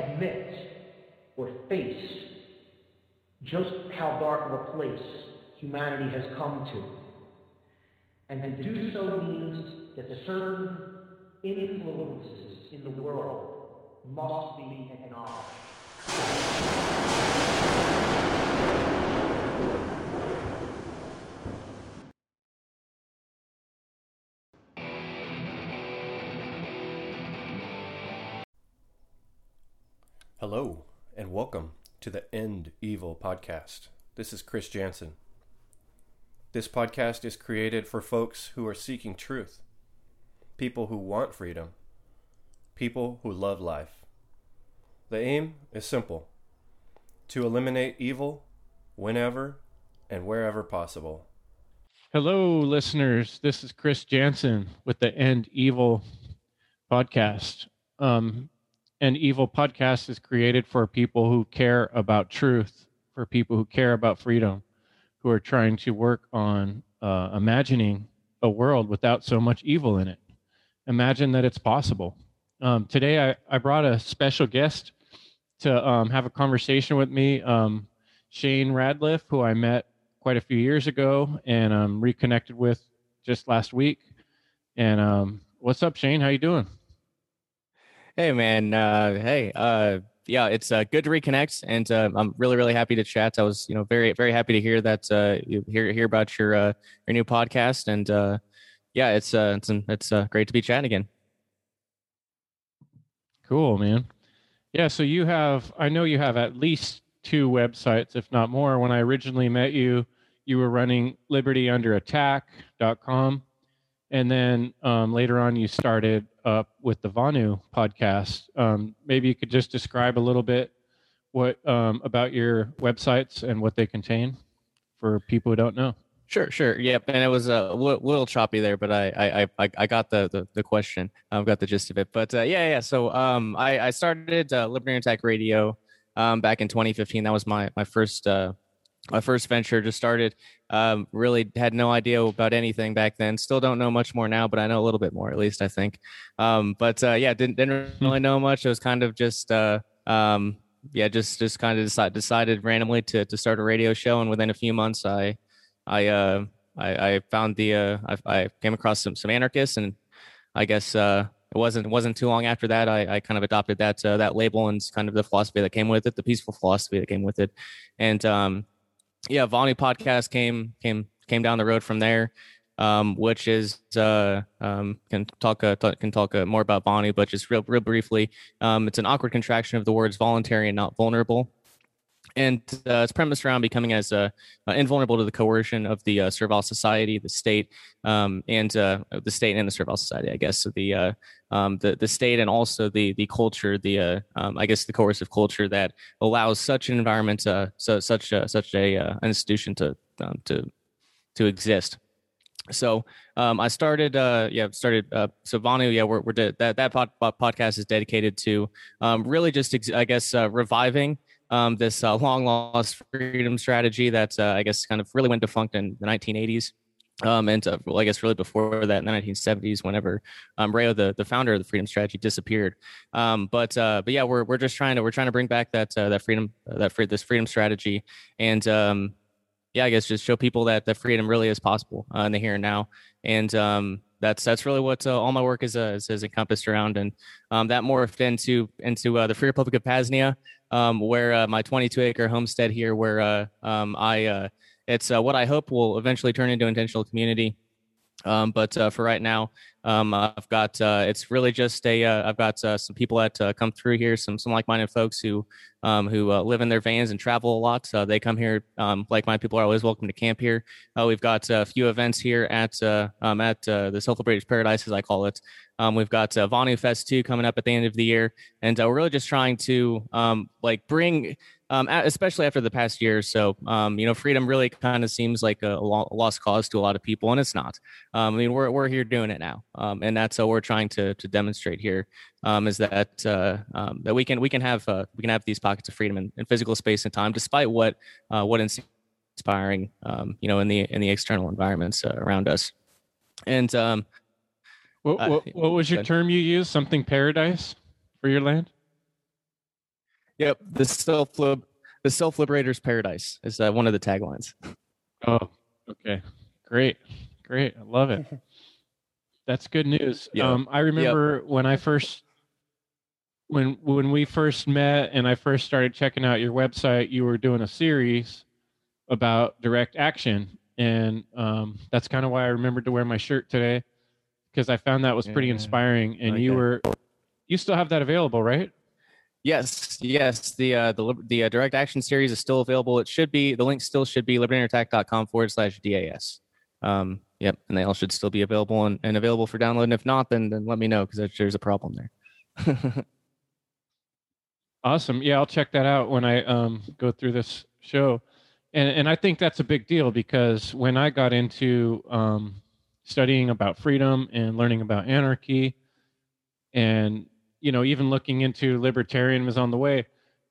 admit or face just how dark of a place humanity has come to. And to do so means that certain influences in the world must be acknowledged. Hello, and welcome to the End Evil podcast. This is Chris Jansen. This podcast is created for folks who are seeking truth, people who want freedom, people who love life. The aim is simple to eliminate evil whenever and wherever possible. Hello, listeners. This is Chris Jansen with the End Evil podcast. Um, and Evil Podcast is created for people who care about truth, for people who care about freedom, who are trying to work on uh, imagining a world without so much evil in it. Imagine that it's possible. Um, today, I, I brought a special guest to um, have a conversation with me, um, Shane Radliff, who I met quite a few years ago and um, reconnected with just last week. And um, what's up, Shane? How you doing? Hey man, uh, hey, uh, yeah, it's uh, good to reconnect, and uh, I'm really, really happy to chat. I was, you know, very, very happy to hear that, uh, you hear hear about your uh, your new podcast, and uh, yeah, it's uh, it's it's uh, great to be chatting again. Cool, man. Yeah, so you have, I know you have at least two websites, if not more. When I originally met you, you were running libertyunderattack.com. And then um, later on, you started up with the Vonu podcast. Um, maybe you could just describe a little bit what um, about your websites and what they contain for people who don't know. Sure, sure. Yep. And it was a little choppy there, but I, I, I, I got the, the, the question. I've got the gist of it. But uh, yeah, yeah. So um, I, I started uh, Attack Radio um, back in 2015. That was my, my first uh, my first venture just started um, really had no idea about anything back then. Still don't know much more now but i know a little bit more at least i think. Um, but uh, yeah didn't, didn't really know much. It was kind of just uh, um, yeah just just kind of decide, decided randomly to, to start a radio show. And within a few months i i uh, I, I, found the uh, I, I, came across some some anarchists. And i guess uh, it wasn't wasn't too long after that I, I kind of adopted that uh, that label and kind of the philosophy that came with it, the peaceful philosophy that came with it, and um, yeah, Vonu podcast came came came down the road from there, um, which is uh, um, can talk uh, t- can talk uh, more about Vonu, but just real real briefly, um, it's an awkward contraction of the words voluntary and not vulnerable and uh, it's premised around becoming as uh, uh, invulnerable to the coercion of the uh, servile society, the state, um, and uh, the state and the servile society. I guess so the um, the the state and also the the culture, the um, I guess the coercive culture that allows such an environment, so such a, such a an institution to um, to to exist. So um, I started, uh, yeah, started. Uh, so Vonu, yeah, we're, we're de- that that pod- podcast is dedicated to um, really just, ex- I guess, uh, reviving um, this uh, long lost freedom strategy that uh, I guess kind of really went defunct in the 1980s. Um, and uh, well, I guess really before that in the 1970s, whenever um, Rayo, the, the founder of the Freedom Strategy, disappeared. Um, but uh, but yeah, we're we're just trying to we're trying to bring back that uh, that freedom uh, that free, this freedom strategy, and um, yeah, I guess just show people that that freedom really is possible uh, in the here and now. And um, that's that's really what uh, all my work is, uh, is, is encompassed around, and um, that morphed into into uh, the Free Republic of Pasnia, um, where uh, my 22 acre homestead here, where uh, um, I uh, it's uh, what I hope will eventually turn into intentional community. Um, but uh, for right now, um, I've got uh, it's really just a uh, I've got uh, some people that uh, come through here, some some like-minded folks who um, who uh, live in their vans and travel a lot. they come here. Um, like-minded people are always welcome to camp here. we've got a few events here at um, at the Self-Liberated Paradise, as I call it. Um, we've got uh, Vonu Fest 2 coming up at the end of the year. And we're really just trying to like bring, um, especially after the past year or so, um, you know, freedom really kind of seems like a, lost cause to a lot of people, and it's not. Um, I mean, we're, we're here doing it now. Um, and that's what we're trying to, to demonstrate here is that uh, that we can we can have uh, we can have these pockets of freedom in, in, physical space and time, despite what uh, what inspiring, you know, in the in the external environments uh, around us. And um, what, what, what was your term you used? Something paradise for your land? Yep, the self the self liberator's paradise is uh, one of the taglines. Oh, okay, great, great, I love it. That's good news. Yep. Um, I remember when I first when when we first met and I first started checking out your website, you were doing a series about direct action, and um, that's kind of why I remembered to wear my shirt today because I found that was pretty inspiring. And you Okay. were you still have that available, right? Yes, yes. The uh, the the uh, direct action series is still available. It should be the link still should be libertyunderattack.com forward slash DAS. Um, yep, and they all should still be available and, and available for download. And if not, then then let me know because there's a problem there. Awesome. Yeah, I'll check that out when I um, go through this show. And and I think that's a big deal because when I got into um, studying about freedom and learning about anarchy, and you know even looking into libertarianism on the way,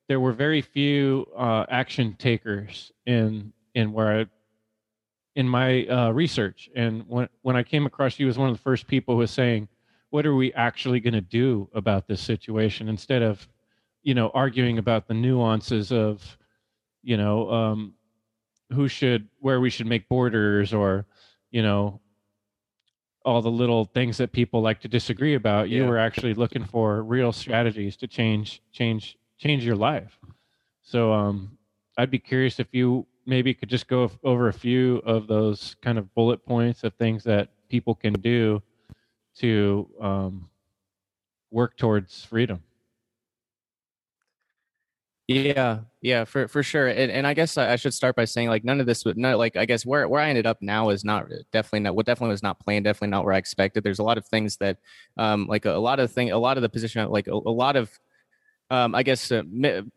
there were very few uh, action takers in in where I in my uh, research. And when when I came across you as one of the first people who was saying, "What are we actually going to do about this situation?" instead of you know arguing about the nuances of you know um who should where we should make borders or you know all the little things that people like to disagree about you Yeah. were actually looking for real strategies to change change change your life so um i'd be curious if you maybe could just go over a few of those kind of bullet points of things that people can do to um work towards freedom Yeah, yeah, for for sure. And and I guess I should start by saying like none of this would no like I guess where where I ended up now is not definitely not what definitely was not planned, definitely not where I expected. There's a lot of things that um like a, a lot of thing a lot of the position like a, a lot of um, I guess uh,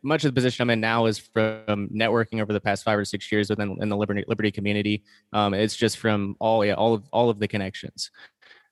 much of the position I'm in now is from networking over the past five or six years within in the liberty liberty community. Um, it's just from all yeah all of all of the connections.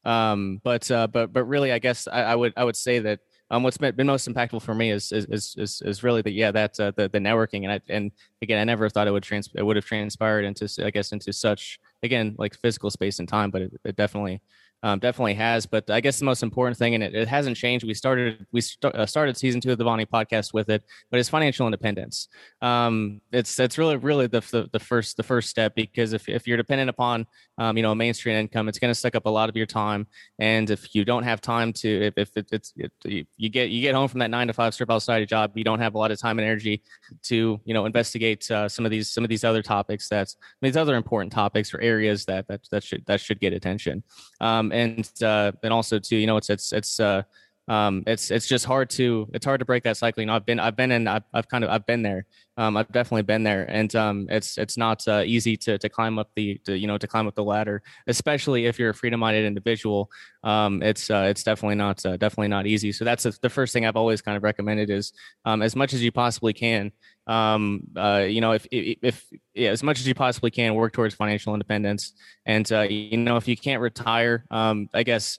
Um, but uh, but but really, I guess I, I would I would say that um, what's been, most impactful for me is is is is, really the yeah that uh, the the networking and I and again I never thought it would trans it would have transpired into I guess into such again like physical space and time, but it, it definitely um, definitely has. But I guess the most important thing, and it, it hasn't changed. We started we st- uh, started season two of the Vonu podcast with it, but it's financial independence. Um, it's really really the, the the first the first step because if if you're dependent upon um, you know a mainstream income, it's going to suck up a lot of your time, and if you don't have time to if if it, it's it, you get you get home from that nine to five strip outside job, you don't have a lot of time and energy to you know investigate uh, some of these some of these other topics that's these other important topics or areas that that that should that should get attention um, and uh, and also too, you know, it's it's it's uh, um, it's it's just hard to it's hard to break that cycle. You know, I've been I've been in I've, I've kind of I've been there. Um, I've definitely been there, and um, it's it's not uh, easy to to climb up the to, you know to climb up the ladder, especially if you're a freedom minded individual. Um, it's uh, it's definitely not uh, definitely not easy. So that's the first thing I've always kind of recommended is um, as much as you possibly can. Um, uh, you know, if if, if yeah, as much as you possibly can, work towards financial independence. And uh, you know, if you can't retire, um, I guess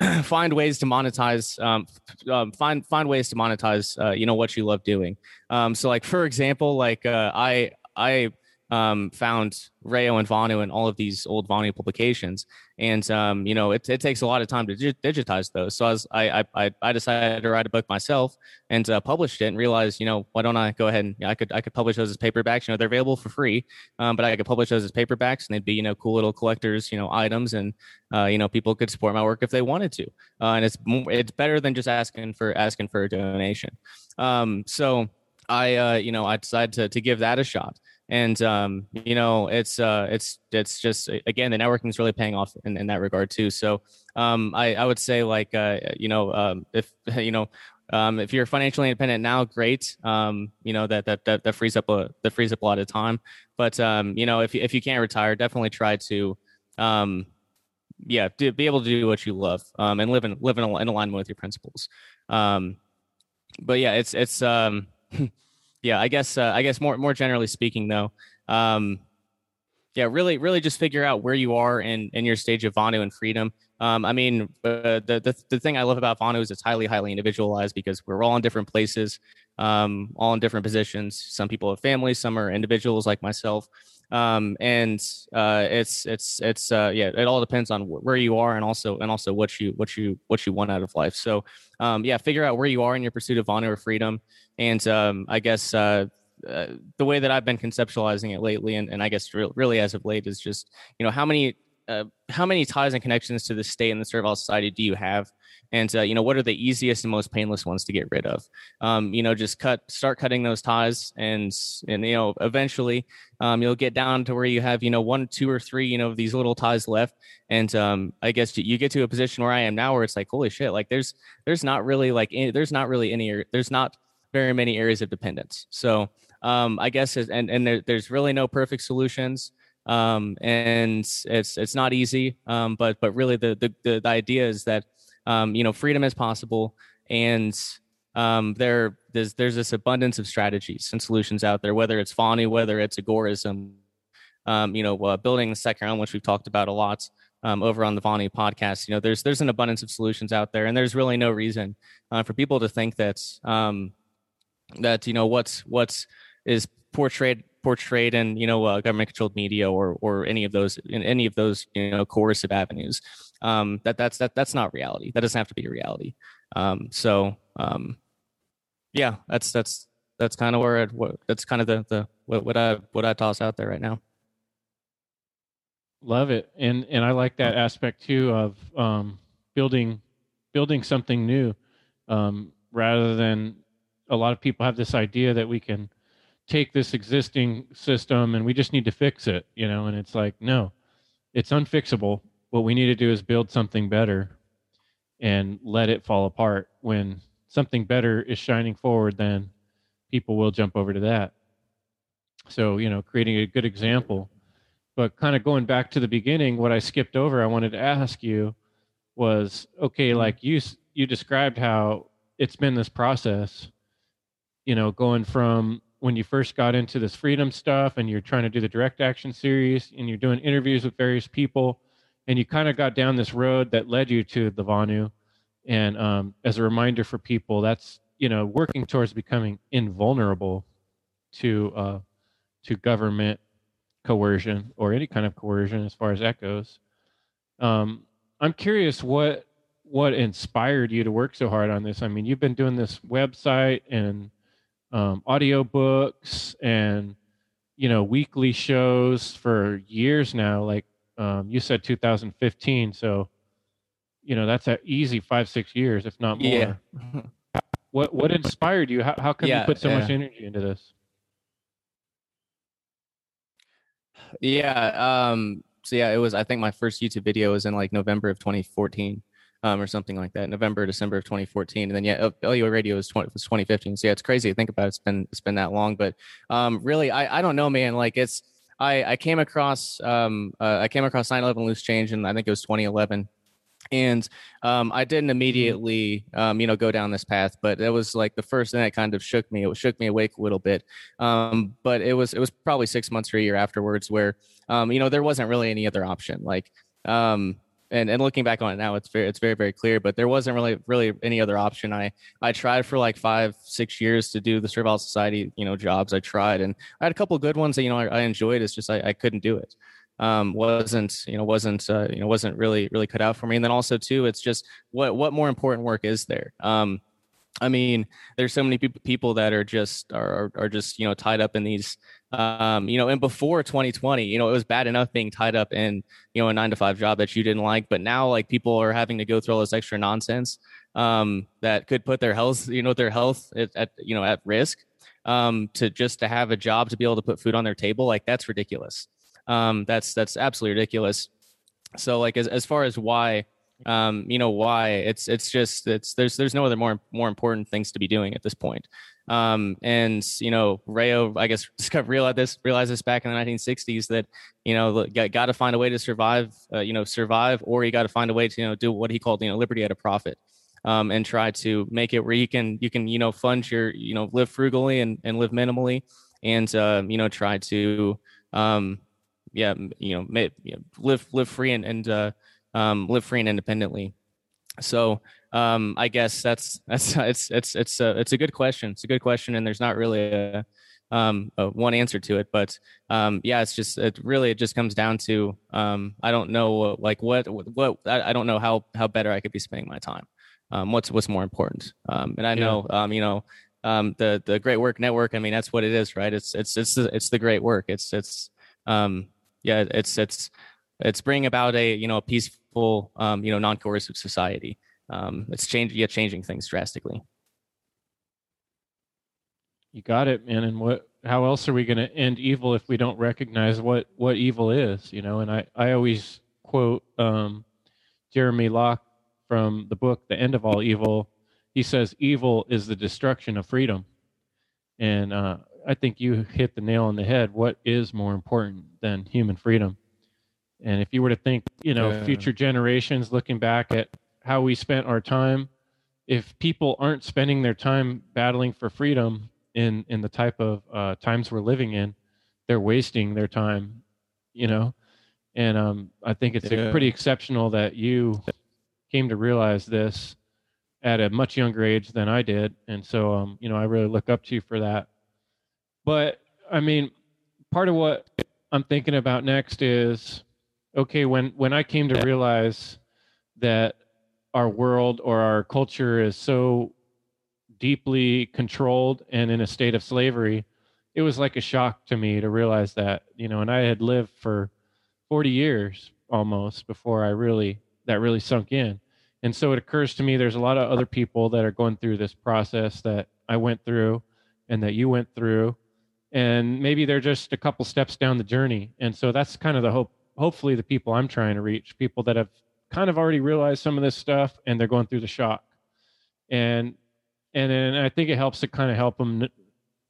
find ways to monetize. Um, um, find find ways to monetize. Uh, you know what you love doing. Um, so, like for example, like uh, I I um, found Rayo and Vonu and all of these old Vonu publications, and um, you know it, it takes a lot of time to digitize those. So I, was, I I I- decided to write a book myself and uh, published it, and realized you know why don't I go ahead and I could I could publish those as paperbacks. You know they're available for free, um, but I could publish those as paperbacks, and they'd be you know cool little collectors you know items, and uh, you know people could support my work if they wanted to, uh, and it's it's better than just asking for asking for a donation. Um, so I uh, you know I decided to to give that a shot and um, you know it's uh, it's it's just again the networking is really paying off in, in that regard too. So um, I, I would say like uh, you know um, if you know um, if you're financially independent now great. Um, you know that, that that that frees up a that frees up a lot of time. But um, you know if you, if you can't retire definitely try to yeah be able to do what you love and live in live in, in alignment with your principles. But yeah it's it's yeah i guess uh, i guess more more generally speaking though um yeah really really just figure out where you are in in your stage of vonu and freedom. Um i mean uh, the, the the thing i love about vonu is it's highly highly individualized because we're all in different places um all in different positions. Some people have families some are individuals like myself um, and uh, it's it's it's uh, yeah, it all depends on where you are and also and also what you what you what you want out of life. So um, yeah, figure out where you are in your pursuit of honor or freedom, and um, I guess uh, uh, the way that I've been conceptualizing it lately, and, and I guess re- really as of late, is just you know how many uh, how many ties and connections to the state and the servile society do you have? And uh, you know what are the easiest and most painless ones to get rid of? Um, you know, just cut, start cutting those ties, and and you know, eventually, um, you'll get down to where you have you know one, two, or three, you know, these little ties left. And um, I guess you get to a position where I am now, where it's like, holy shit, like there's there's not really like any, there's not really any there's not very many areas of dependence. So um, I guess and and there, there's really no perfect solutions um, and it's it's not easy. Um, but but really the, the the idea is that um, you know freedom is possible, and um, there there's there's this abundance of strategies and solutions out there, whether it's Vonu, whether it's agorism, um, you know, uh, building the second realm, which we've talked about a lot. Um, over on the Vonu podcast, you know, there's there's an abundance of solutions out there, and there's really no reason uh, for people to think that um, that you know what's what's is portrayed portrayed in you know uh, government controlled media or or any of those in any of those you know coercive avenues. Um, that that's that that's not reality. That doesn't have to be a reality. Um, so um, yeah that's that's that's kind of where it, what, that's kind of the the what, what I what I toss out there right now. Love it. And and I like that aspect too of um, building building something new um, rather than a lot of people have this idea that we can take this existing system and we just need to fix it, you know, and it's like, no, it's unfixable. What we need to do is build something better and let it fall apart. When something better is shining forward, then people will jump over to that. So, you know, creating a good example. But kind of going back to the beginning, what I skipped over, I wanted to ask you was okay, mm-hmm. like you you described how it's been this process, you know, going from when you first got into this freedom stuff and you're trying to do the direct action series and you're doing interviews with various people and you kind of got down this road that led you to the Vonu. And um, as a reminder for people, that's you know working towards becoming invulnerable to uh, to government coercion or any kind of coercion as far as that goes. Um, I'm curious what what inspired you to work so hard on this. I mean, you've been doing this website and um, audiobooks and you know weekly shows for years now like um, you said 2015 so you know that's an easy five six years if not more yeah. what what inspired you how, how come yeah, you put so yeah. much energy into this yeah um so yeah it was i think my first youtube video was in like november of 2014 um, or something like that, November, December of 2014, and then yeah, LUA Radio was 20, was 2015. So yeah, it's crazy to think about. It. It's been it's been that long, but um, really, I I don't know, man. Like it's I I came across um uh, I came across 9/11 loose change, and I think it was 2011 and um, I didn't immediately, um, you know, go down this path, but it was like the first thing that kind of shook me. It shook me awake a little bit. Um, but it was it was probably six months or a year afterwards where, um, you know, there wasn't really any other option. Like, um, and, and looking back on it now, it's very it's very very clear. But there wasn't really really any other option. I I tried for like five six years to do the Servile Society you know jobs. I tried, and I had a couple good ones that you know I, I enjoyed. It's just I, I couldn't do it. Um, wasn't you know wasn't uh, you know wasn't really really cut out for me. And then also too, it's just what what more important work is there? Um, I mean, there's so many people that are just are are just you know tied up in these um, you know, and before 2020, you know, it was bad enough being tied up in, you know, a nine to five job that you didn't like. But now, like, people are having to go through all this extra nonsense um, that could put their health, you know, their health at, at you know, at risk um, to just to have a job to be able to put food on their table. Like, that's ridiculous. Um, that's that's absolutely ridiculous. So, like, as as far as why, um, you know, why it's it's just it's there's there's no other more more important things to be doing at this point. Um, and you know, Rayo, I guess, realized this realized this back in the 1960s that you know got, got to find a way to survive, uh, you know, survive, or you got to find a way to you know do what he called you know liberty at a profit, um, and try to make it where you can you can you know fund your you know live frugally and and live minimally, and uh, you know try to um, yeah you know, make, you know live live free and and uh, um, live free and independently. So um, I guess that's that's it's it's it's a it's a good question. It's a good question, and there's not really a um, uh, one answer to it, but um, yeah, it's just it really it just comes down to um, I don't know like what what I, I don't know how how better I could be spending my time. Um, what's what's more important? Um, and I know um, you know um, the the Great Work Network. I mean, that's what it is, right? It's it's it's the, it's the great work. It's it's um, yeah, it's it's it's bringing about a you know a peaceful um, you know non coercive society. Um, it's changing yeah changing things drastically. You got it, man. And what? How else are we going to end evil if we don't recognize what what evil is? You know. And I I always quote um, Jeremy Locke from the book The End of All Evil. He says evil is the destruction of freedom, and uh, I think you hit the nail on the head. What is more important than human freedom? And if you were to think, you know, yeah. future generations looking back at how we spent our time, if people aren't spending their time battling for freedom, in in the type of uh, times we're living in, they're wasting their time, you know. And um, I think it's yeah. pretty exceptional that you came to realize this at a much younger age than I did, and so um, you know I really look up to you for that. But I mean, part of what I'm thinking about next is okay when when I came to realize that our world or our culture is so deeply controlled and in a state of slavery, it was like a shock to me to realize that, you know, and I had lived for 40 years almost before I really, that really sunk in. And so it occurs to me there's a lot of other people that are going through this process that I went through and that you went through. And maybe they're just a couple steps down the journey. And so that's kind of the hope, hopefully, the people I'm trying to reach, people that have kind of already realized some of this stuff and they're going through the shock. And and then I think it helps to kind of help them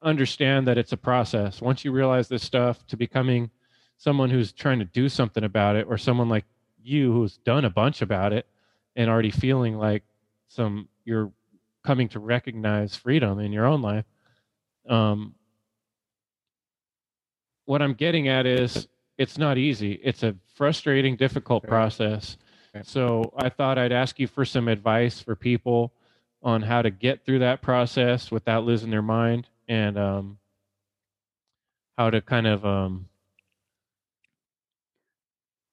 understand that it's a process. Once you realize this stuff, to becoming someone who's trying to do something about it, or someone like you who's done a bunch about it and already feeling like some you're coming to recognize freedom in your own life. Um, what I'm getting at is it's not easy. It's a frustrating, difficult process. So I thought I'd ask you for some advice for people on how to get through that process without losing their mind and um, how to kind of um,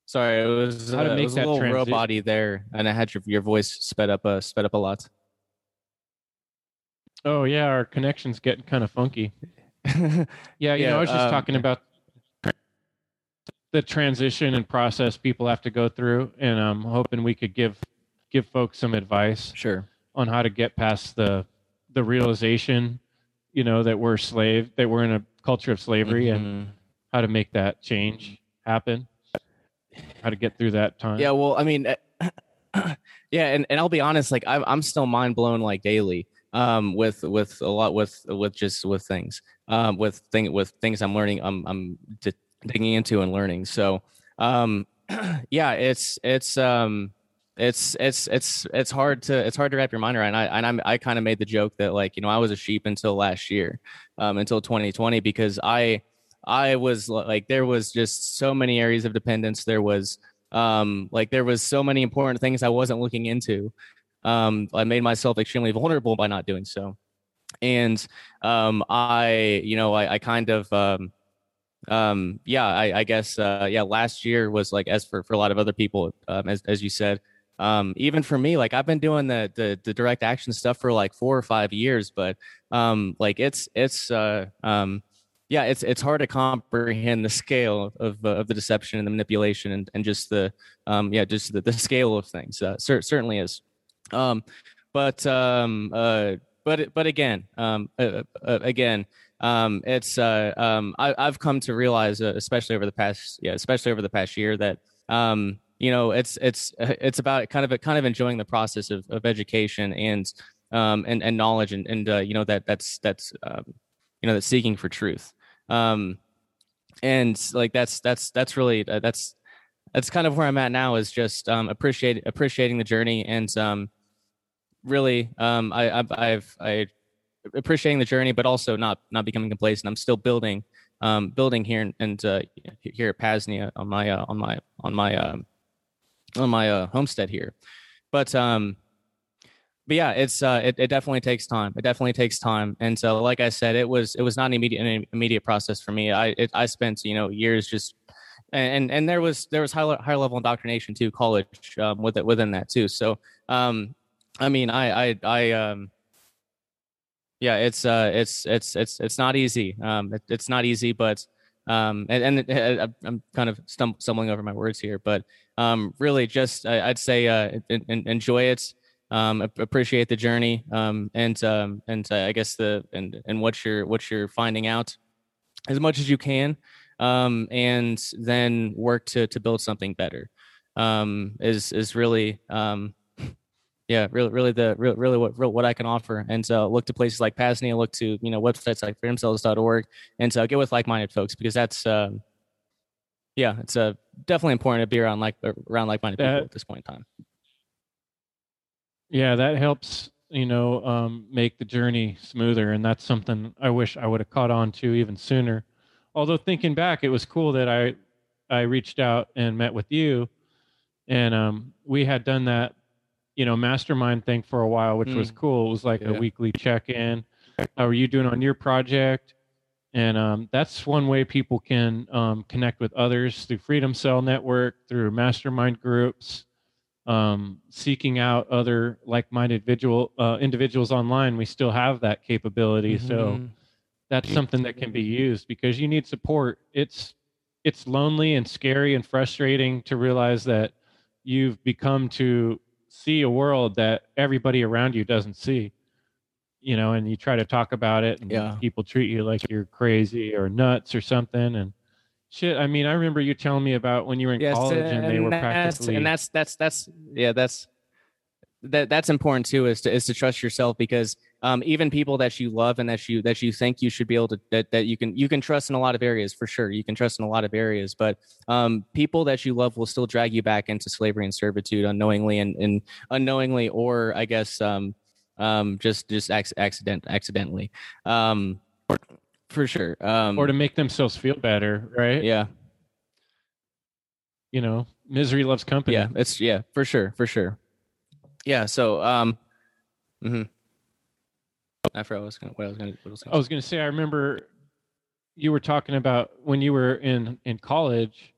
sorry it was, how to uh, make that a little transi- robot there and i had your, your voice sped up uh, sped up a lot oh yeah our connection's getting kind of funky yeah you yeah, know i was just um, talking about the transition and process people have to go through and i'm hoping we could give give folks some advice sure on how to get past the the realization, you know, that we're slave, that we're in a culture of slavery, mm-hmm. and how to make that change happen. How to get through that time. Yeah, well, I mean, yeah, and, and I'll be honest, like I'm I'm still mind blown like daily um with with a lot with with just with things um with thing with things i'm learning i'm i'm digging into and learning so um yeah it's it's um it's it's it's it's hard to it's hard to wrap your mind around. I and I'm, I kind of made the joke that like you know I was a sheep until last year, um, until 2020 because I I was like there was just so many areas of dependence. There was um like there was so many important things I wasn't looking into. Um, I made myself extremely vulnerable by not doing so, and um I you know I I kind of um um yeah I I guess uh yeah last year was like as for for a lot of other people um as as you said um, even for me, like I've been doing the, the, the direct action stuff for like four or five years, but um, like it's it's uh, um, yeah, it's it's hard to comprehend the scale of uh, of the deception and the manipulation and, and just the um, yeah just the, the scale of things. Uh, cer- certainly is. Um, but um, uh, but but again, um, uh, uh, again. Um, it's uh, um, I, I've come to realize, uh, especially over the past, yeah, especially over the past year, that um, you know it's it's it's about kind of kind of enjoying the process of, of education and um and, and knowledge and, and uh, you know that that's that's um, you know that seeking for truth. Um and like that's that's that's really uh, that's that's kind of where i'm at now is just um appreciate appreciating the journey and um really um i i've, I've i appreciating the journey but also not not becoming complacent i'm still building um building here and uh here at pasnia on my uh, on my on my um on my uh, homestead here. But um, but yeah, it's uh, it, it definitely takes time. It definitely takes time, and so like I said, it was it was not an immediate an immediate process for me. I it, I spent you know years just and and there was there was high higher level indoctrination too, college um, with it within that too. So um, I mean, I I I um, yeah, it's uh, it's it's it's it's not easy. Um, it, it's not easy, but um, and, and it, I'm kind of stumbling over my words here, but um, really just I, would say uh, enjoy it um, appreciate the journey um, and um, and uh, I guess the and and what you're what you're finding out as much as you can, um, and then work to to build something better. Um, is is really um, yeah, really really the really, really what what I can offer. And so look to places like Pasnia, look to you know websites like freedomcells.org, and so get with like minded folks because that's. Um, yeah, it's uh, definitely important to be around like around like minded people at this point in time. Yeah, that helps, you know, um, make the journey smoother. And that's something I wish I would have caught on to even sooner. Although thinking back, it was cool that I I reached out and met with you, and um, we had done that, you know, mastermind thing for a while, which mm. was cool. It was like yeah. a weekly check in. How are you doing on your project? And um, that's one way people can um, connect with others through Freedom Cell Network, through mastermind groups, um, seeking out other like-minded individual uh, individuals online, we still have that capability. Mm-hmm. So that's something that can be used because you need support. It's it's lonely and scary and frustrating to realize that you've become to see a world that everybody around you doesn't see. You know, and you try to talk about it, and yeah. people treat you like you're crazy or nuts or something, and Shit, I mean, I remember you telling me about when you were in yes, college and, and they were practically. And that's that's that's yeah, that's that that's important too. Is to is to trust yourself because um, even people that you love and that you that you think you should be able to that, that you can you can trust in a lot of areas for sure. You can trust in a lot of areas, but um, people that you love will still drag you back into slavery and servitude unknowingly and, and unknowingly, or I guess um, um, just just accident accidentally. Um, for sure. Um, or to make themselves feel better, right? Yeah. You know, misery loves company. Yeah, it's yeah, for sure, for sure. Yeah. So, um, mm-hmm. I forgot what I was gonna. What I was gonna. I was gonna, I was gonna say. I remember you were talking about when you were in in college,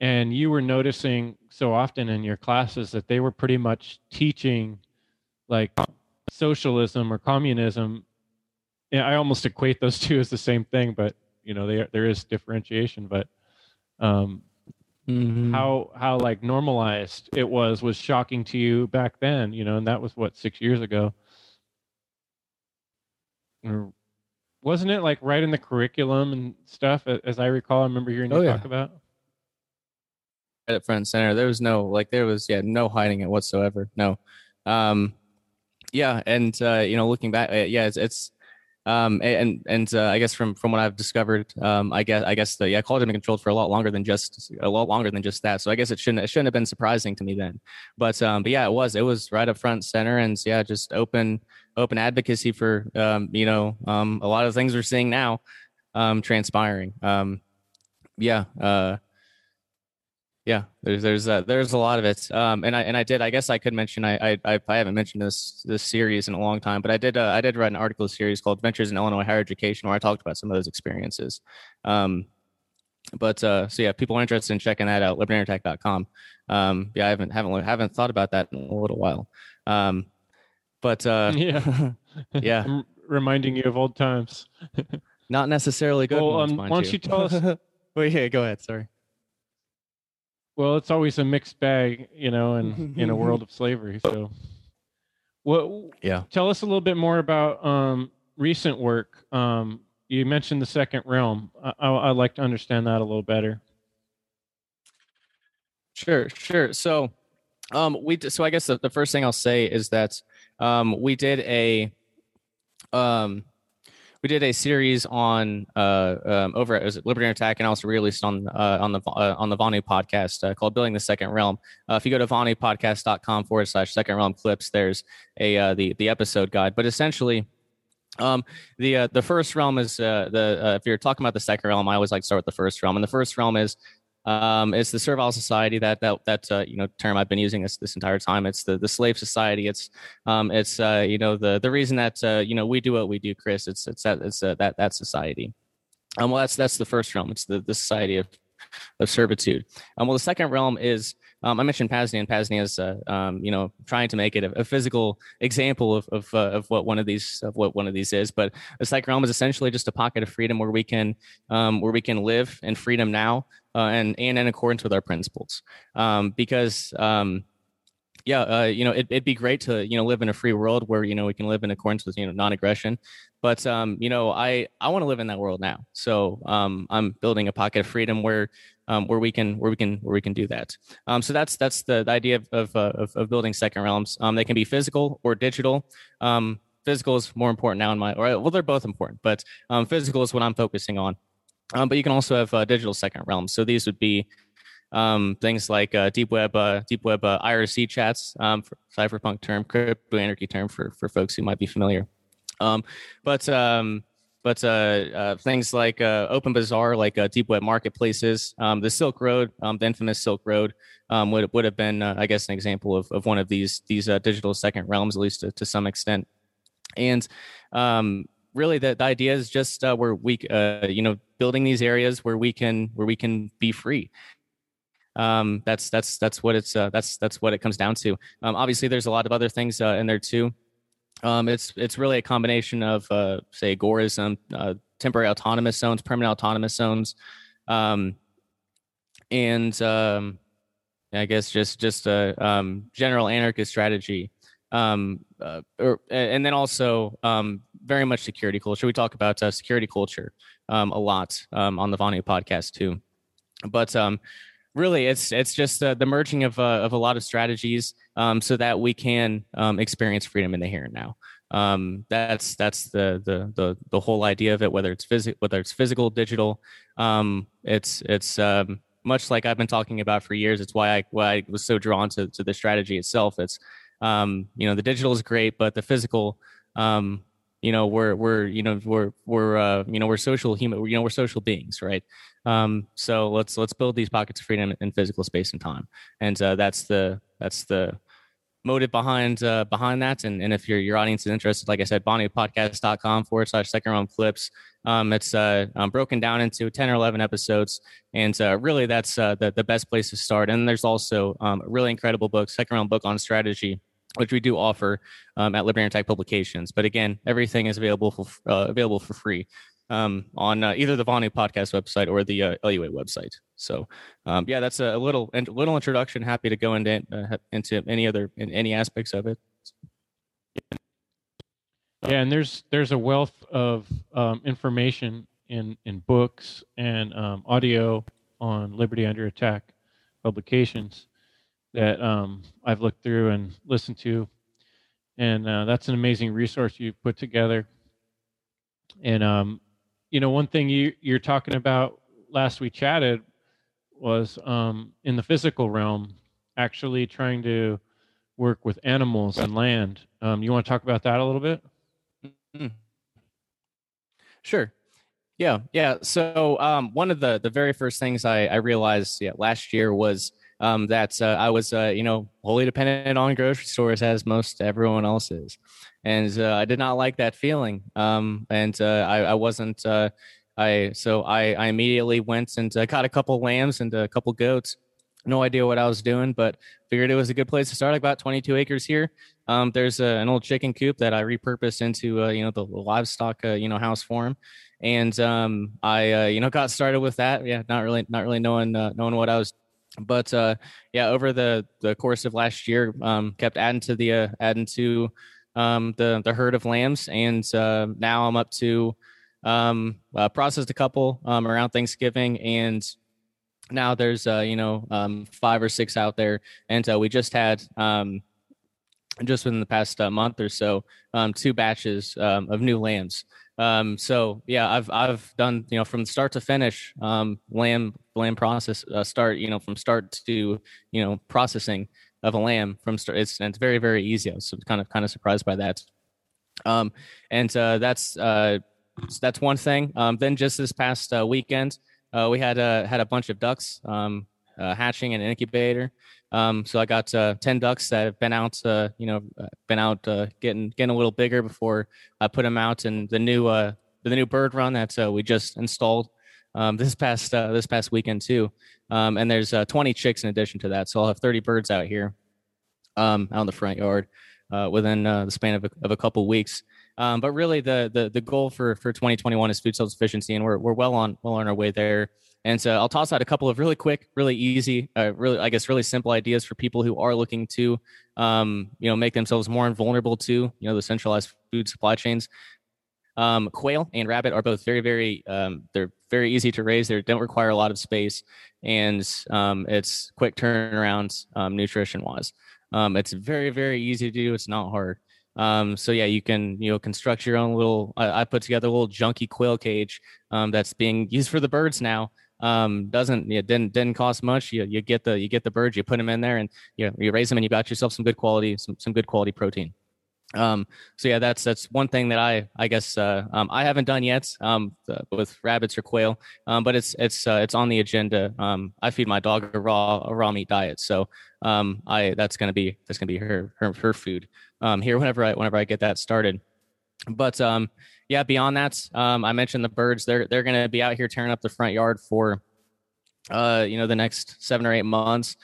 and you were noticing so often in your classes that they were pretty much teaching like socialism or communism yeah, I almost equate those two as the same thing, but you know, they, there is differentiation. But um, mm-hmm. how how like normalized it was was shocking to you back then, you know, and that was what six years ago. Or wasn't it like right in the curriculum and stuff? As I recall, I remember hearing you oh, talk yeah. about. At front center, there was no like there was yeah no hiding it whatsoever. No, um, yeah, and uh, you know looking back, uh, yeah, it's, it's um, and and uh, I guess from from what I've discovered, um, I guess I guess the yeah college had been controlled for a lot longer than just a lot longer than just that. So I guess it shouldn't it shouldn't have been surprising to me then. But um, but yeah, it was it was right up front center, and yeah, just open open advocacy for um, you know um, a lot of things we're seeing now um, transpiring. Um, yeah, uh, yeah, there's there's uh, there's a lot of it, um, and I and I did. I guess I could mention. I I I haven't mentioned this this series in a long time, but I did. Uh, I did write an article series called "Ventures in Illinois Higher Education," where I talked about some of those experiences. Um, but uh, so yeah, people are interested in checking that out. libertyunderattack.com. Um, yeah, I haven't haven't haven't thought about that in a little while. Um, but uh, yeah, yeah, reminding you of old times. Not necessarily good. Well, ones, um, why don't you. you tell us? well, yeah, go ahead. Sorry. Well, it's always a mixed bag, you know, in in a world of slavery. So, what? Yeah. Tell us a little bit more about um, recent work. Um, you mentioned the second realm. I, I, would like to understand that a little better. Sure, sure. So, um, we so I guess the, the first thing I'll say is that um, we did a um we did a series on uh, um, over at Liberty Under Attack and also released on uh, on the uh, on the Vonu podcast uh, called Building the Second Realm. Uh, if you go to vonupodcast.com forward slash Second Realm clips, there's a uh, the the episode guide. But essentially, um, the uh, the first realm is the if you're talking about the second realm, I always like to start with the first realm, and the first realm is Um, it's the servile society that that that uh, you know term I've been using this this entire time. It's the the slave society. It's um, it's uh, you know the the reason that uh, you know we do what we do, Chris. It's it's that it's uh, that that society. Um, well, that's that's the first realm. It's the the society of of servitude. Um, well, the second realm is um, I mentioned Pasnia, and is, uh, um, you know, trying to make it a, a physical example of of, uh, of, what one of these of what one of these is. But the second realm is essentially just a pocket of freedom where we can um, where we can live in freedom now uh, and and in accordance with our principles. Um, because um, yeah, uh, you know, it, would be great to you know live in a free world where you know we can live in accordance with you know non-aggression. But um, you know, I I want to live in that world now. So um, I'm building a pocket of freedom where um, where we can where we can where we can do that. Um, so that's that's the, the idea of of, uh, of, of building second realms. Um, they can be physical or digital. Um, physical is more important now in my or well they're both important, but um, physical is what I'm focusing on. Um, but you can also have uh, digital second realms. So these would be um, things like uh, deep web, uh, deep web uh, IRC chats, um, cypherpunk term, crypto anarchy term for for folks who might be familiar. Um, but um, but uh, uh, things like uh, Open Bazaar, like uh, deep web marketplaces, um, the Silk Road, um, the infamous Silk Road, um, would would have been, uh, I guess, an example of, of one of these these uh, digital second realms, at least to, to some extent. And um, really, the, the idea is just where we, you know, building these areas where we can where we can be free. Um, that's that's that's what it's that's that's what it comes down to. Um, obviously, there's a lot of other things in there too. Um, it's it's really a combination of uh, say agorism, uh, temporary autonomous zones, permanent autonomous zones, um, and um, I guess just just a um, general anarchist strategy. Um, uh, or, and then also um, very much security culture. We talk about uh, security culture a lot on the Vonu podcast too. But really it's it's just uh, the merging of uh, of a lot of strategies um, so that we can um, experience freedom in the here and now. Um, that's that's the, the the the whole idea of it whether it's physical whether it's physical digital. Um, it's it's um, much like I've been talking about for years it's why I why I was so drawn to to the strategy itself. It's um, you know the digital is great but the physical you know we're we're you know we're we're uh, you know we're social human you know we're social beings right? Um, so let's let's build these pockets of freedom in physical space and time. And uh, that's the that's the motive behind uh, behind that. And, and if your your audience is interested like i said vonupodcast.com forward slash second realm clips um, it's uh, um, broken down into 10 or 11 episodes. And uh, really that's uh, the, the best place to start. And there's also um, a really incredible book second realm book on strategy which we do offer um, at Liberty Under Attack Publications. But again, everything is available for uh, available for free um, on uh, either the Vonu podcast website or the uh, LUA website. So um, yeah, that's a little little introduction. Happy to go into uh, into any other in any aspects of it. Yeah, and there's there's a wealth of um, information in in books and um, audio on Liberty Under Attack publications that um, I've looked through and listened to, and uh, that's an amazing resource you put together. And um, you know, one thing you you're talking about last we chatted was um, in the physical realm, actually trying to work with animals and land. Um, you want to talk about that a little bit? Mm-hmm. Sure. Yeah, yeah. So um, one of the the very first things I, I realized yeah, last year was um, that uh, I was, uh, you know, wholly dependent on grocery stores as most everyone else is. And uh, I did not like that feeling. Um, and uh, I, I, wasn't, uh, I, so I, I immediately went and uh, caught a couple lambs and a couple goats. No idea what I was doing, but figured it was a good place to start. Like about 22 acres here. Um, there's an old chicken coop that I repurposed into, you know, the livestock, you know, house form and um, I uh, you know got started with that. Yeah, not really not really knowing uh, knowing what I was but uh, yeah, over the the course of last year, um, kept adding to the uh, adding to um, the the herd of lambs, and uh, now I'm up to um, uh, processed a couple um, around Thanksgiving, and now there's uh, you know um, five or six out there, and uh, we just had um, just within the past uh, month or so um, two batches um, of new lambs. Um, so yeah, I've I've done you know from start to finish um, lamb lamb process uh, start you know from start to you know processing of a lamb from start. It's it's very very easy. I was kind of kind of surprised by that. Um, and uh, that's uh, that's one thing. Um, then just this past uh, weekend, uh, we had had a bunch of ducks um, uh, hatching in an incubator. Um, so I got uh, ten ducks that have been out, uh, you know, uh, been out uh, getting getting a little bigger before I put them out. And the new uh, the new bird run that we just installed um, this past this past weekend too. Um, and there's uh, 20 chicks in addition to that, so I'll have 30 birds out here um, out in the front yard within the span of a, of a couple weeks. Um, but really, the, the the goal for for 2021 is food self sufficiency, and we're we're well on well on our way there. And so I'll toss out a couple of really quick, really easy, uh, really I guess really simple ideas for people who are looking to, um, you know, make themselves more invulnerable to you know the centralized food supply chains. Um, quail and rabbit are both very very um, they're very easy to raise. They don't require a lot of space, and um, it's quick turnaround um, nutrition wise. Um, it's very very easy to do. It's not hard. Um, so yeah, you can you know construct your own little. I, I put together a little junky quail cage um, that's being used for the birds now. Um, doesn't it didn't didn't cost much. You you get the you get the birds, you put them in there, and you you raise them, and you got yourself some good quality some some good quality protein. Um, so yeah, that's that's one thing that I I guess uh, um, I haven't done yet um, with rabbits or quail, um, but it's it's uh, it's on the agenda. Um, I feed my dog a raw a raw meat diet, so um, I that's gonna be that's gonna be her her, her food um, here whenever I whenever I get that started. But um, yeah, beyond that, um, I mentioned the birds. They're they're gonna be out here tearing up the front yard for uh, you know the next seven or eight months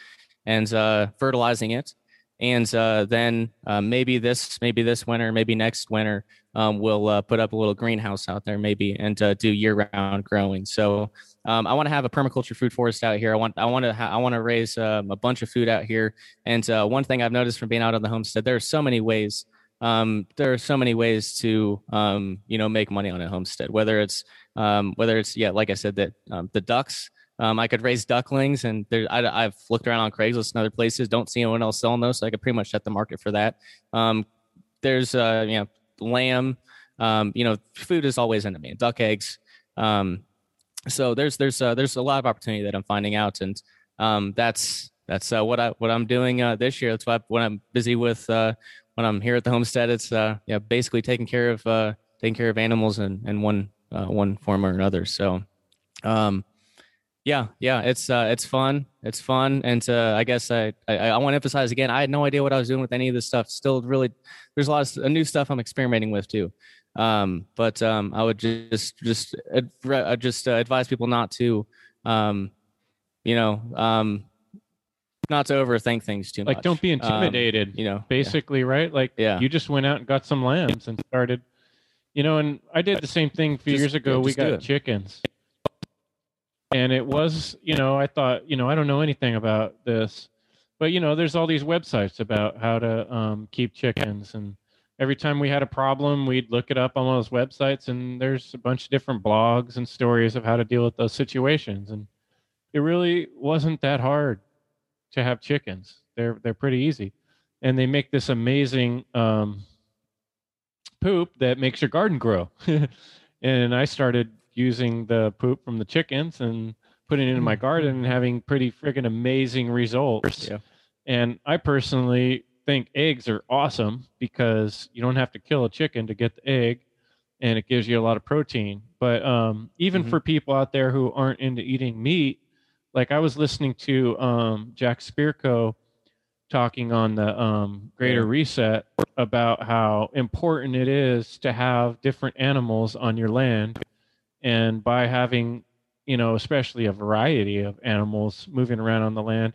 and uh, fertilizing it. And uh, then uh, maybe this maybe this winter maybe next winter um, we'll uh, put up a little greenhouse out there maybe and uh, do year round growing. So um, i want to have a permaculture food forest out here. I want i want to ha- i want to raise um, a bunch of food out here. And one thing i've noticed from being out on the homestead there are so many ways um, there are so many ways to um, you know make money on a homestead whether it's um, whether it's yeah like i said that the ducks um, I could raise ducklings, and there, I, have looked around on Craigslist and other places. Don't see anyone else selling those, so I could pretty much set the market for that. Um, there's, uh, you know, lamb. Um, you know, food is always in demand. Duck eggs. Um, so there's there's uh, there's a lot of opportunity that I'm finding out, and um, that's that's uh, what I what I'm doing uh, this year. That's why when I'm busy with uh, when I'm here at the homestead, it's uh, yeah basically taking care of uh, taking care of animals in, in one uh, one form or another. So um, yeah, yeah, it's uh, it's fun. It's fun, and uh, I guess I, I, I want to emphasize again. I had no idea what I was doing with any of this stuff. Still, really, there's a lot of new stuff I'm experimenting with too. Um, but um, I would just just just uh, advise people not to, um, you know, um, not to overthink things too much. Like, don't be um, intimidated. you know, basically, yeah. right? Like, yeah. you just went out and got some lambs and started. You know, and I did the same thing a few just, years ago. Yeah, we got chickens and it was you know i thought you know i don't know anything about this but you know there's all these websites about how to um, keep chickens and every time we had a problem we'd look it up on those websites and there's a bunch of different blogs and stories of how to deal with those situations and it really wasn't that hard to have chickens they're they're pretty easy and they make this amazing um, poop that makes your garden grow and i started using the poop from the chickens and putting it in my mm-hmm. garden and having pretty friggin' amazing results. Yeah. And I personally think eggs are awesome because you don't have to kill a chicken to get the egg and it gives you a lot of protein. But um, even mm-hmm. for people out there who aren't into eating meat, like I was listening to um, Jack Spirko talking on the um, Greater Reset about how important it is to have different animals on your land. And by having you know especially a variety of animals moving around on the land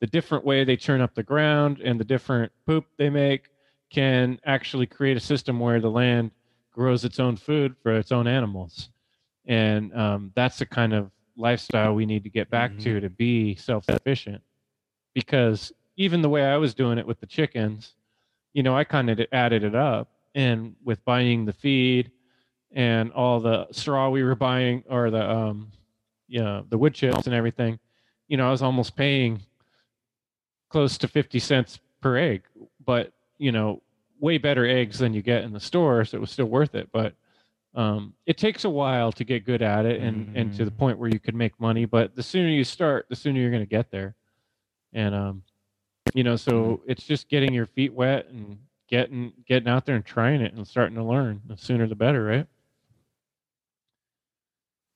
the different way they turn up the ground and the different poop they make can actually create a system where the land grows its own food for its own animals. And um, that's the kind of lifestyle we need to get back mm-hmm. to to be self-sufficient. Because even the way i was doing it with the chickens you know i kind of added it up. And with buying the feed and all the straw we were buying or the um you know the wood chips and everything you know i was almost paying close to 50 cents per egg. But you know way better eggs than you get in the store so it was still worth it. But um, it takes a while to get good at it and, mm-hmm. and to the mm-hmm. point where you can make money but the sooner you start the sooner you're going to get there and um, you know so mm-hmm. it's just getting your feet wet and getting getting out there and trying it and starting to learn the sooner the better right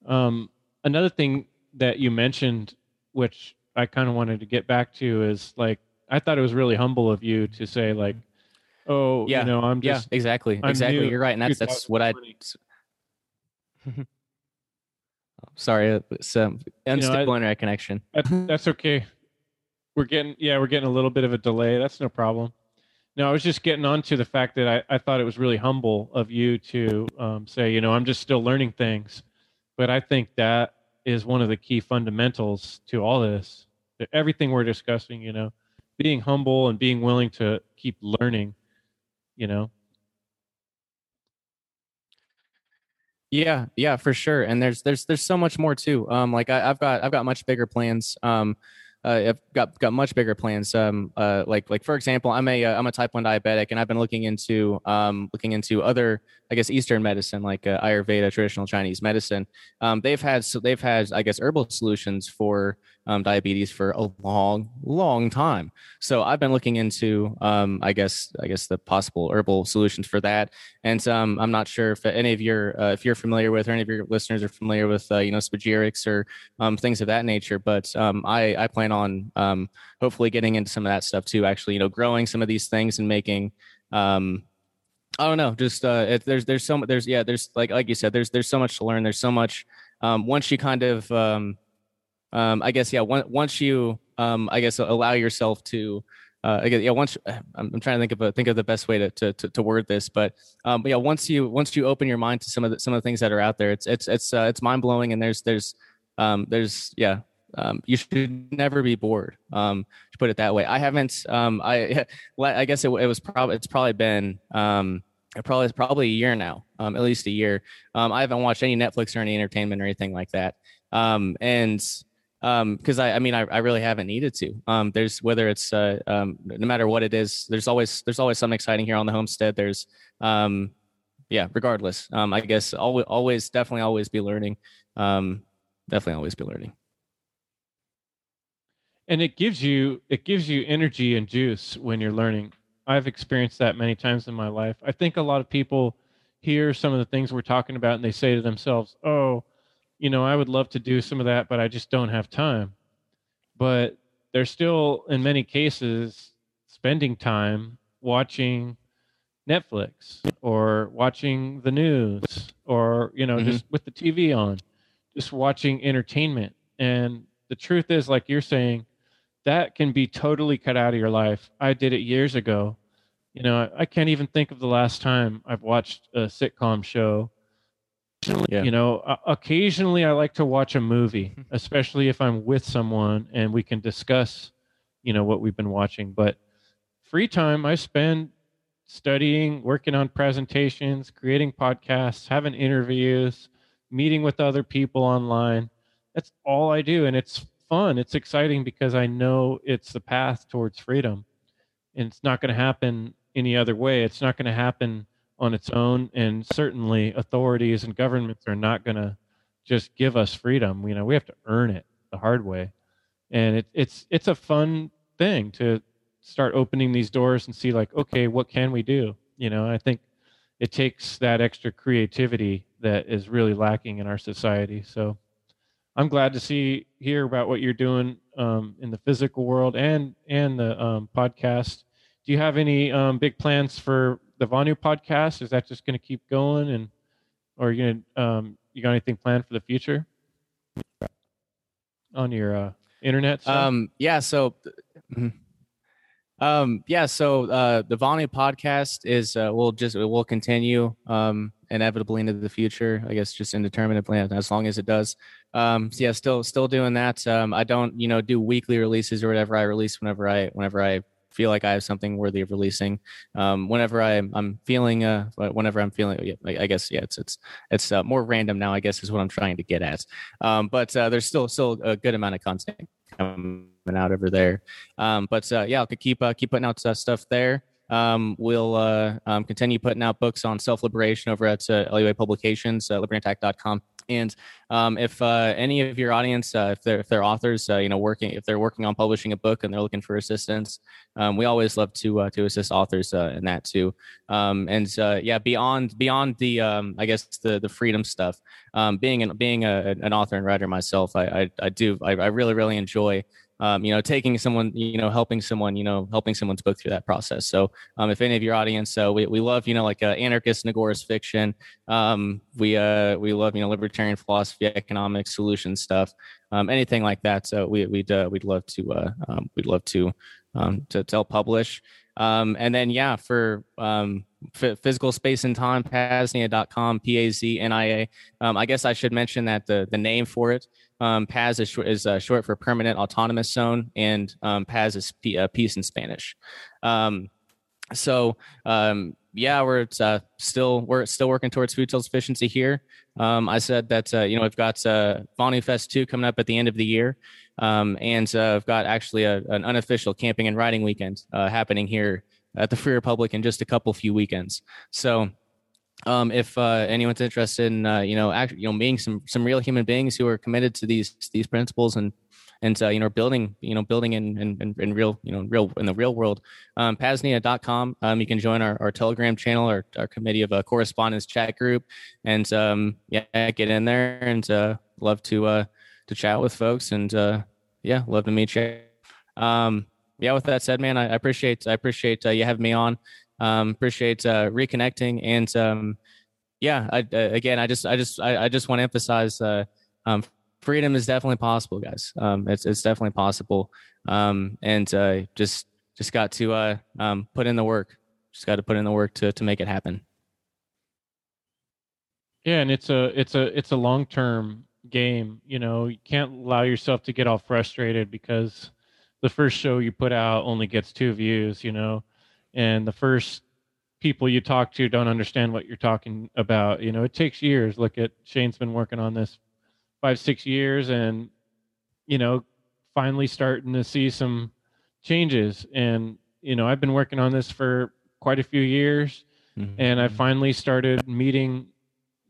um, another thing that you mentioned, which I kind of wanted to get back to, is like I thought it was really humble of you to say like, "Oh, Yeah. you know, I'm Yeah, just exactly, I'm exactly. new You're right, and that's that's what I. 2020. Sorry, uh, um, unstable internet connection. That's, that's okay. We're getting yeah, we're getting a little bit of a delay. That's no problem. No, I was just getting on to the fact that I, I thought it was really humble of you to um, say, you know, I'm just still learning things. But I think that is one of the key fundamentals to all this. Everything we're discussing, you know, being humble and being willing to keep learning, you know. Yeah, yeah, for sure. And there's there's there's so much more too. Um, like I, I've got I've got much bigger plans. Um, uh, I've got got much bigger plans. Um, uh, like like for example, I'm a uh, I'm a type one diabetic, and I've been looking into um looking into other I guess Eastern medicine like uh, Ayurveda, traditional Chinese medicine. Um, they've had so they've had I guess herbal solutions for um, diabetes for a long long time. So I've been looking into um I guess I guess the possible herbal solutions for that. And um, I'm not sure if any of your uh, if you're familiar with or any of your listeners are familiar with uh, you know spagyrics or um, things of that nature. But um, I I plan on um, hopefully getting into some of that stuff too. Actually, you know, growing some of these things and making. I don't know. Just uh, there's there's so. There's yeah. There's like like you said. There's there's so much to learn. There's so much. Um, once you kind of um, um, I guess yeah. One, once you um, I guess allow yourself to uh, again, yeah. Once I'm, I'm trying to think of a, think of the best way to, to to to word this, but um, but yeah. Once you once you open your mind to some of the some of the things that are out there, it's it's it's uh, it's mind blowing, and there's there's um there's yeah. Um, you should never be bored. Um, to put it that way. I haven't. Um, I I guess it, it was probably it's probably been um probably it's probably a year now, um, at least a year. Um, I haven't watched any Netflix or any entertainment or anything like that. Um, and um because I, I mean I, I really haven't needed to. Um there's whether it's uh um no matter what it is there's always there's always something exciting here on the homestead. There's um yeah regardless. Um i guess always always definitely always be learning. Um definitely always be learning. And it gives you it gives you energy and juice when you're learning. I've experienced that many times in my life. I think a lot of people hear some of the things we're talking about and they say to themselves oh you know i would love to do some of that but i just don't have time but they're still in many cases spending time watching netflix or watching the news or you know Mhm. just with the tv on just watching entertainment and the truth is like you're saying that can be totally cut out of your life. I did it years ago. You know, I, I can't even think of the last time I've watched a sitcom show. Yeah. You know, o- occasionally I like to watch a movie, especially if I'm with someone and we can discuss, you know, what we've been watching. But free time I spend studying, working on presentations, creating podcasts, having interviews, meeting with other people online. That's all I do. And it's fun. It's exciting because I know it's the path towards freedom. And it's not going to happen any other way. It's not going to happen on its own. And certainly authorities and governments are not going to just give us freedom. You know, we have to earn it the hard way. And it, it's it's a fun thing to start opening these doors and see like, okay, what can we do? You know, I think it takes that extra creativity that is really lacking in our society. So I'm glad to see hear about what you're doing um, in the physical world and and the um, podcast. Do you have any um, big plans for the Vonu podcast? Is that just going to keep going, and or you gonna um, you got anything planned for the future on your uh, internet? Stuff? Um, yeah. So, mhm. um, yeah. So, uh, the Vonu podcast is, uh, we'll just, we'll continue, um, inevitably into the future, I guess, just indeterminately as long as it does. Um, so yeah, still, still doing that. Um, I don't, you know, do weekly releases or whatever I release whenever I, whenever I feel like I have something worthy of releasing. Um, whenever I, I'm feeling, uh, whenever I'm feeling, I guess, yeah, it's, it's, it's uh, more random now, I guess is what I'm trying to get at. Um, but, uh, there's still, still a good amount of content coming out over there. Um, but uh, yeah, I'll keep uh, keep putting out uh, stuff there. Um, we'll uh, um, continue putting out books on self liberation over at uh, LUA Publications, uh, And um, if uh, any of your audience, uh, if they're if they're authors, uh, you know, working if they're working on publishing a book and they're looking for assistance, um, we always love to uh, to assist authors uh, in that too. Um, and yeah, beyond beyond the um, I guess the the freedom stuff, um, being an being a, an author and writer myself, I I, I do I, I really really enjoy um, you know, taking someone, you know, helping someone, you know, helping someone's book through that process. So, um, if any of your audience, so we, we love, you know, like uh, anarchist and fiction. Um, we uh, we love, you know, libertarian philosophy, economic solution stuff, um, anything like that. So we we'd uh, we'd love to uh, um, we'd love to um, to, to publish. Um, and then yeah, for um, f- physical space and time, Paznia.com, P A Z N I A. Um, I guess I should mention that the the name for it um, Paz is, is uh, short for Permanent Autonomous Zone, and um, Paz is P- uh, peace in Spanish. Um, so um, yeah, we're uh, still we're still working towards food self-sufficiency here. Um, I said that uh, you know we've got uh, Vonu Fest two coming up at the end of the year, um, and uh, I've got actually a, an unofficial camping and riding weekend uh, happening here at the Free Republic in just a couple few weekends. So um, if uh, anyone's interested in uh, you know you know meeting some some real human beings who are committed to these these principles and and you know building you know building in, in, in real you know real in the real world. Um, paznia.com um, you can join our, our telegram channel or our committee of a uh, correspondence chat group. And um, yeah get in there and uh, love to uh, to chat with folks and uh, yeah love to meet you. Um, yeah with that said man i, I appreciate i appreciate uh, you having me on. Um, appreciate uh, reconnecting and um, yeah, I, uh, again, I just I just I, I just want to emphasize uh, um, freedom is definitely possible, guys. Um, it's it's definitely possible, um, and uh, just just got to uh, um, put in the work. Just got to put in the work to to make it happen. Yeah, and it's a it's a it's a long term game. You know, you can't allow yourself to get all frustrated because the first show you put out only gets two views. You know, and the first people you talk to don't understand what you're talking about. You know, it takes years. Look at Shane's been working on this five, six years and, you know, finally starting to see some changes. And, you know, I've been working on this for quite a few years mm-hmm. and I finally started meeting,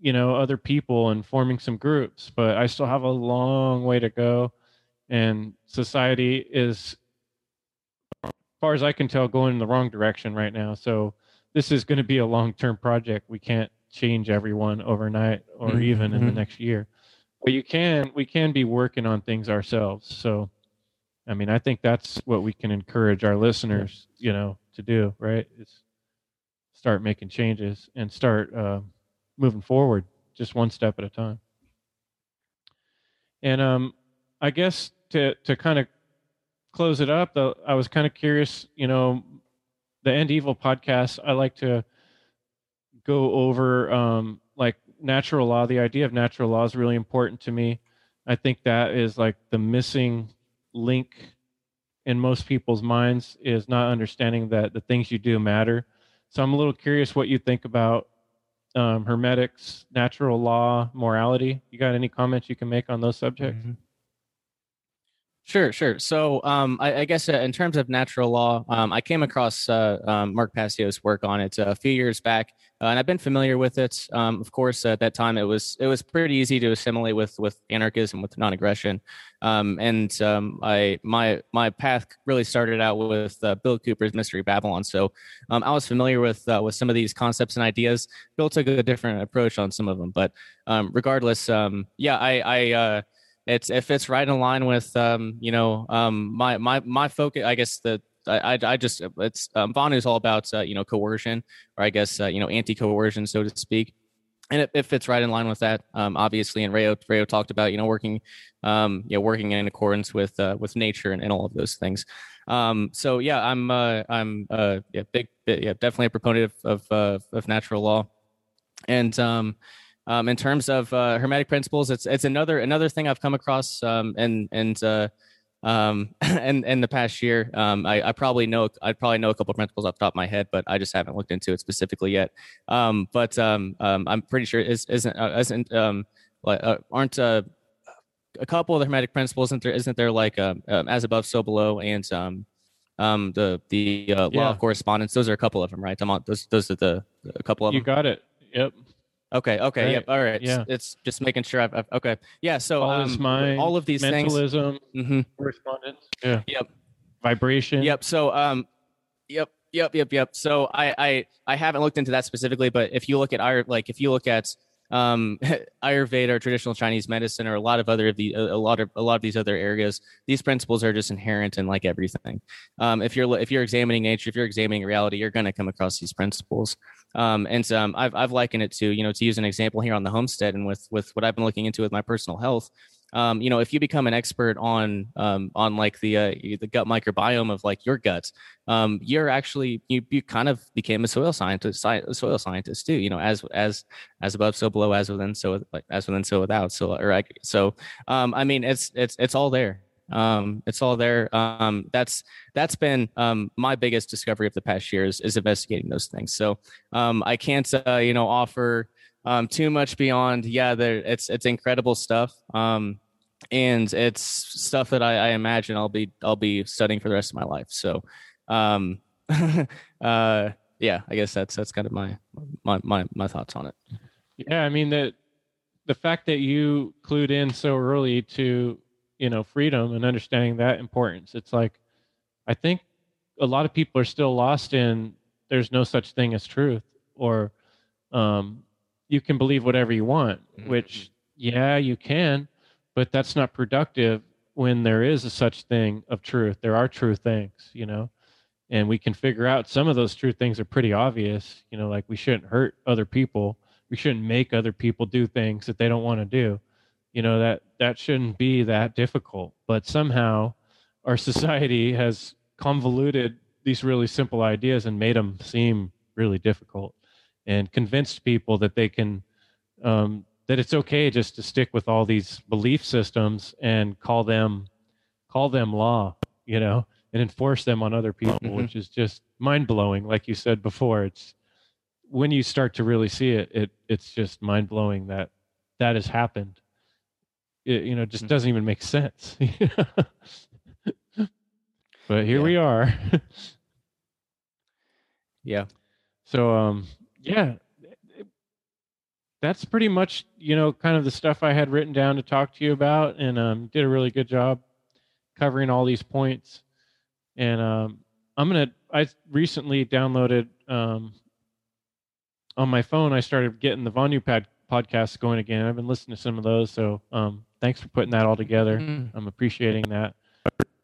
you know, other people and forming some groups, but I still have a long way to go. And society is as far as I can tell, going in the wrong direction right now. So this is going to be a long term project. We can't change everyone overnight or mm-hmm. even in the mm-hmm. next year. But you can we can be working on things ourselves. So I mean, I think that's what we can encourage our listeners, you know, to do, right? Is start making changes and start uh, moving forward just one step at a time. And um I guess to to kind of close it up, though, I was kind of curious. You know, the End Evil podcast. I like to go over um, like natural law. The idea of natural law is really important to me. I think that is like the missing link in most people's minds is not understanding that the things you do matter. So I'm a little curious what you think about um, hermetics, natural law, morality. You got any comments you can make on those subjects? Mm-hmm. Sure, sure. So, um, I, I, guess uh, in terms of natural law, um, I came across uh, um, Mark Passio's work on it uh, a few years back, uh, and I've been familiar with it. Um, of course, at that time, it was it was pretty easy to assimilate with with anarchism, with non-aggression, um, and um, I my my path really started out with uh, Bill Cooper's Mystery Babylon. So, I was familiar with uh, with some of these concepts and ideas. Bill took a different approach on some of them, but regardless, yeah, I. I it's if it's right in line with um, you know um, my my my focus. I guess the I, I just it's um, is all about uh, you know coercion or I guess uh, you know anti-coercion so to speak, and it, it fits right in line with that. Um, obviously, and Rayo Rayo talked about you know working um, you know working in accordance with uh, with nature and, and all of those things. Um, so yeah, I'm uh, I'm uh, yeah big yeah definitely a proponent of of, uh, of natural law, and um, um, in terms of uh, hermetic principles, it's it's another another thing I've come across um, and and uh, um, and in the past year. Um, I, I probably know I probably know a couple of principles off the top of my head, but I just haven't looked into it specifically yet. Um, but um, um, I'm pretty sure is isn't uh, isn't um, like uh, aren't uh, a couple of the hermetic principles isn't there isn't there like um, um, as above so below and um um the the uh, law yeah. of correspondence those are a couple of them right i'm on those those are the a couple of you them got it yep Okay. Okay. Right. Yep. All right. Yeah. It's just making sure I've, I've okay. Yeah. So all um, is mind, all of these things. mentalism, Mhm. correspondence. Yeah. Yep. Vibration. Yep. So um, yep. Yep. Yep. Yep. So I I I haven't looked into that specifically, but if you look at our like if you look at um ayurveda or traditional chinese medicine or a lot of other of the a lot of a lot of these other areas these principles are just inherent in like everything. Um if you're if you're examining nature if you're examining reality you're going to come across these principles. Um and um i've i've likened it to you know to use an example here on the homestead and with with what i've been looking into with my personal health um, you know, if you become an expert on um, on like the uh, the gut microbiome of like your gut, um, you're actually you you kind of became a soil scientist, sci- soil scientist too. You know, as as as above, so below, as within, so like as within, so without. So or like so, um, I mean, it's it's it's all there. Um, it's all there. Um, that's that's been um, my biggest discovery of the past years is investigating those things. So um, I can't uh, you know offer um, too much beyond yeah there it's it's incredible stuff um, and it's stuff that I, I imagine I'll be I'll be studying for the rest of my life so um, uh, yeah I guess that's that's kind of my my my, my thoughts on it Yeah, I mean that the fact that you clued in so early to, you know, freedom and understanding that importance. It's like I think a lot of people are still lost in there's no such thing as truth or um you can believe whatever you want, Mhm. which yeah, you can, but that's not productive when there is a such thing of truth. There are true things, you know. And we can figure out some of those true things are pretty obvious, you know, like we shouldn't hurt other people we shouldn't make other people do things that they don't want to do you know that that shouldn't be that difficult but somehow our society has convoluted these really simple ideas and made them seem really difficult and convinced people that they can um, that it's okay just to stick with all these belief systems and call them call them law you know and enforce them on other people Mhm. which is just mind-blowing like you said before it's when you start to really see it, it it's just mind blowing that that has happened. It you know just Mhm. doesn't even make sense. but here Yeah. we are. yeah so um yeah, that's pretty much you know kind of the stuff I had written down to talk to you about, and um did a really good job covering all these points. And um I'm gonna I recently downloaded um on my phone, I started getting the Vonu pad podcasts going again. I've been listening to some of those, so um, thanks for putting that all together. Mm. I'm appreciating that.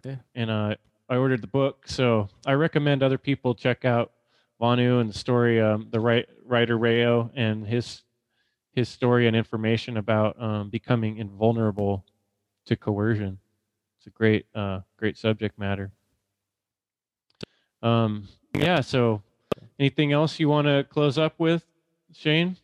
Yeah. And uh, I ordered the book, so I recommend other people check out Vonu and the story, um, the right, writer Rayo and his his story and information about um, becoming invulnerable to coercion. It's a great uh, great subject matter. Um, yeah. So, anything else you want to close up with, Shane?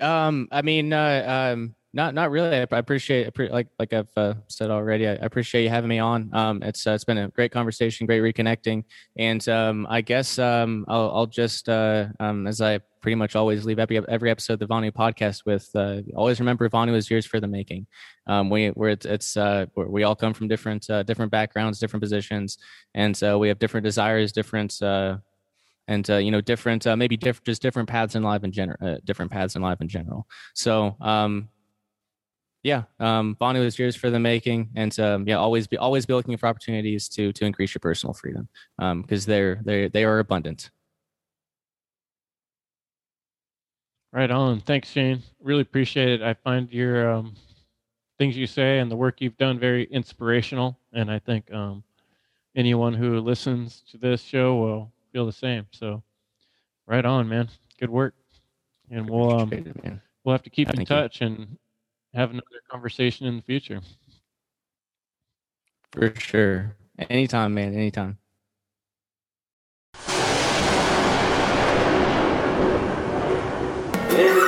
Um, I mean, uh, um, not not really. I, appreciate appre- like like I've uh, said already. I, appreciate you having me on. Um, it's uh, it's been a great conversation, great reconnecting, and um, I guess um, I'll I'll just uh, um, as I pretty much always leave every every episode of the Vonu podcast with uh, always remember Vonu is years for the making. Um, we where it's it's uh, where we all come from different uh, different backgrounds, different positions, and so we have different desires, different uh, and uh, you know different uh, maybe diff- just different paths in life in general uh, different paths in life in general so um yeah um Vonu is yours for the making and um yeah always be always be looking for opportunities to to increase your personal freedom um because they're they they are abundant Right on. Thanks, Shane. Really appreciate it. I find your um, things you say and the work you've done very inspirational, and I think um, anyone who listens to this show will feel the same. So, right on, man. Good work, and we'll um, we'll have to keep in Thank you. touch and have another conversation in the future. for sure. Anytime man anytime. It's